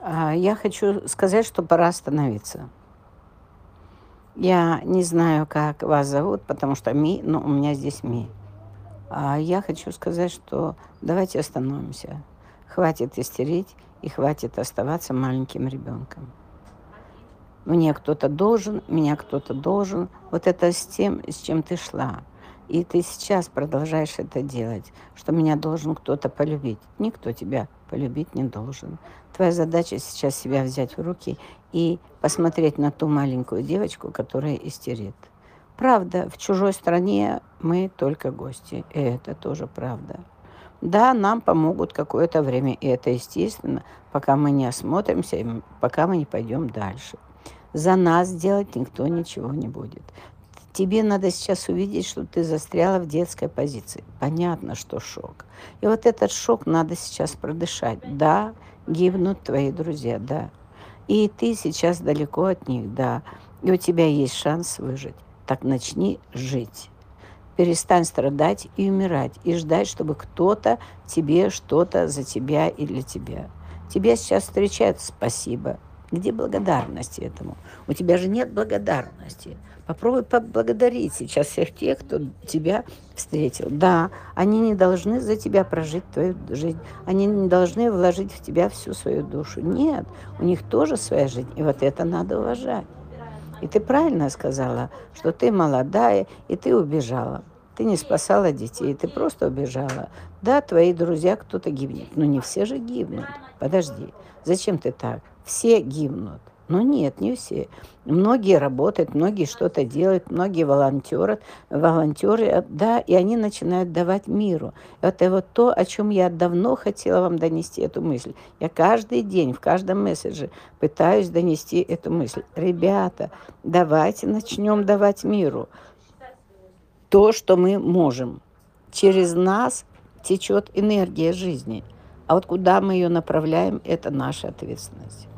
А, Я хочу сказать, что пора остановиться. Я не знаю, как вас зовут, потому что Ми, но у меня здесь Ми. А я хочу сказать, что давайте остановимся. Хватит истерить и хватит оставаться маленьким ребенком. Мне кто-то должен, меня кто-то должен. Вот это с тем, с чем ты шла. И ты сейчас продолжаешь это делать, что меня должен кто-то полюбить. Никто тебя полюбить не должен. Твоя задача сейчас себя взять в руки и посмотреть на ту маленькую девочку, которая истерит. Правда, в чужой стране мы только гости, и это тоже правда. Да, нам помогут какое-то время, и это естественно, пока мы не осмотримся, пока мы не пойдем дальше. За нас делать никто ничего не будет. Тебе надо сейчас увидеть, что ты застряла в детской позиции. Понятно, что шок. И вот этот шок надо сейчас продышать. Да, гибнут твои друзья, да. И ты сейчас далеко от них, да. И у тебя есть шанс выжить. Так начни жить. Перестань страдать и умирать, и ждать, чтобы кто-то тебе что-то за тебя и для тебя. Тебя сейчас встречают спасибо. Где благодарность этому? У тебя же нет благодарности. Попробуй поблагодарить сейчас всех тех, кто тебя встретил. Да, они не должны за тебя прожить твою жизнь. Они не должны вложить в тебя всю свою душу. Нет, у них тоже своя жизнь. И вот это надо уважать. И ты правильно сказала, что ты молодая, и ты убежала. Ты не спасала детей, ты просто убежала. Да, твои друзья кто-то гибнет, но не все же гибнут. Подожди, зачем ты так? Все гибнут. Но нет, не все. Многие работают, многие что-то делают, многие волонтеры, волонтеры, да, и они начинают давать миру. Это вот то, о чем я давно хотела вам донести эту мысль. Я каждый день в каждом месседже пытаюсь донести эту мысль. Ребята, давайте начнем давать миру то, что мы можем. Через нас течет энергия жизни. А вот куда мы ее направляем, это наша ответственность.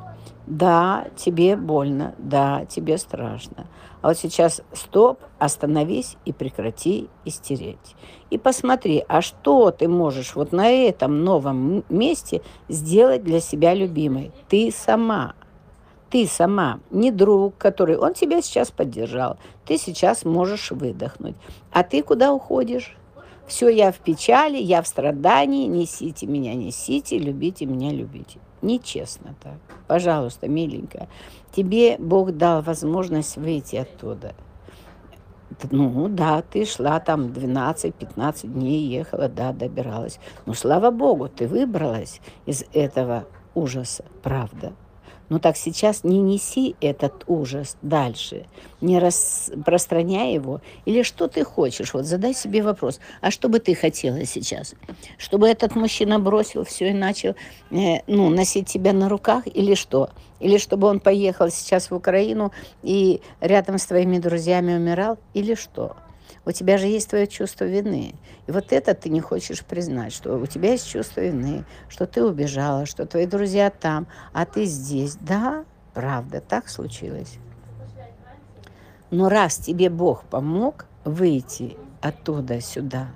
Да, тебе больно, да, тебе страшно. А вот сейчас стоп, остановись и прекрати истереть. И посмотри, а что ты можешь вот на этом новом месте сделать для себя любимой? Ты сама. Ты сама, не друг, который... Он тебя сейчас поддержал. Ты сейчас можешь выдохнуть. А ты куда уходишь? Все, я в печали, я в страдании, несите меня, несите, любите меня, любите. Нечестно так. Пожалуйста, миленькая, тебе Бог дал возможность выйти оттуда. Ну, да, ты шла там 12-15 дней, ехала, да, добиралась. Но, слава Богу, ты выбралась из этого ужаса, правда. Но так сейчас не неси этот ужас дальше, не распространяй его. Или что ты хочешь? Вот задай себе вопрос, а что бы ты хотела сейчас? Чтобы этот мужчина бросил все и начал э, ну, носить тебя на руках или что? Или чтобы он поехал сейчас в Украину и рядом с твоими друзьями умирал? Или что? У тебя же есть твое чувство вины. И вот это ты не хочешь признать, что у тебя есть чувство вины, что ты убежала, что твои друзья там, а ты здесь. Да, правда, так случилось. Но раз тебе Бог помог выйти оттуда сюда,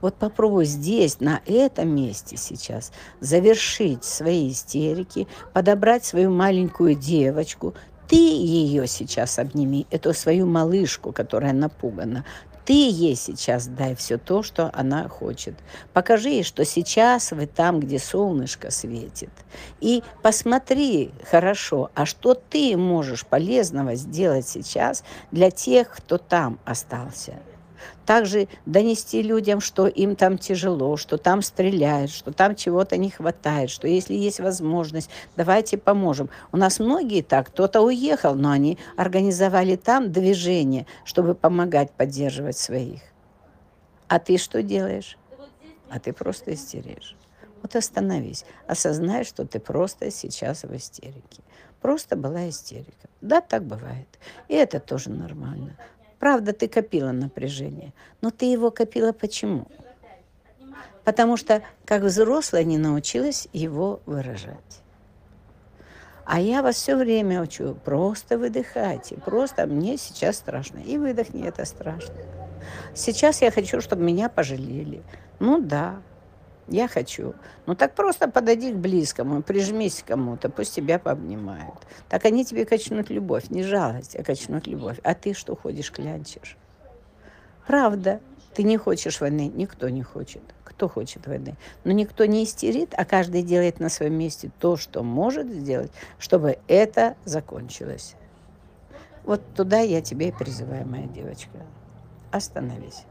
вот попробуй здесь, на этом месте сейчас, завершить свои истерики, подобрать свою маленькую девочку, ты ее сейчас обними, эту свою малышку, которая напугана. Ты ей сейчас дай все то, что она хочет. Покажи ей, что сейчас вы там, где солнышко светит. И посмотри хорошо, а что ты можешь полезного сделать сейчас для тех, кто там остался. Также донести людям, что им там тяжело, что там стреляют, что там чего-то не хватает, что если есть возможность, давайте поможем. У нас многие так, кто-то уехал, но они организовали там движение, чтобы помогать поддерживать своих. А ты что делаешь? А ты просто истеришь. Вот остановись, осознай, что ты просто сейчас в истерике. Просто была истерика. Да, так бывает. И это тоже нормально. Правда, ты копила напряжение, но ты его копила почему? Потому что, как взрослая, не научилась его выражать. А я вас все время учу, просто выдыхайте, просто мне сейчас страшно. И выдохни, это страшно. Сейчас я хочу, чтобы меня пожалели. Ну да, Я хочу. Ну так просто подойди к близкому, прижмись к кому-то, пусть тебя пообнимают. Так они тебе качнут любовь, не жалость, а качнут любовь. А ты что ходишь, клянчишь? Правда, ты не хочешь войны, никто не хочет. Кто хочет войны? Но никто не истерит, а каждый делает на своем месте то, что может сделать, чтобы это закончилось. Вот туда я тебя и призываю, моя девочка. Остановись.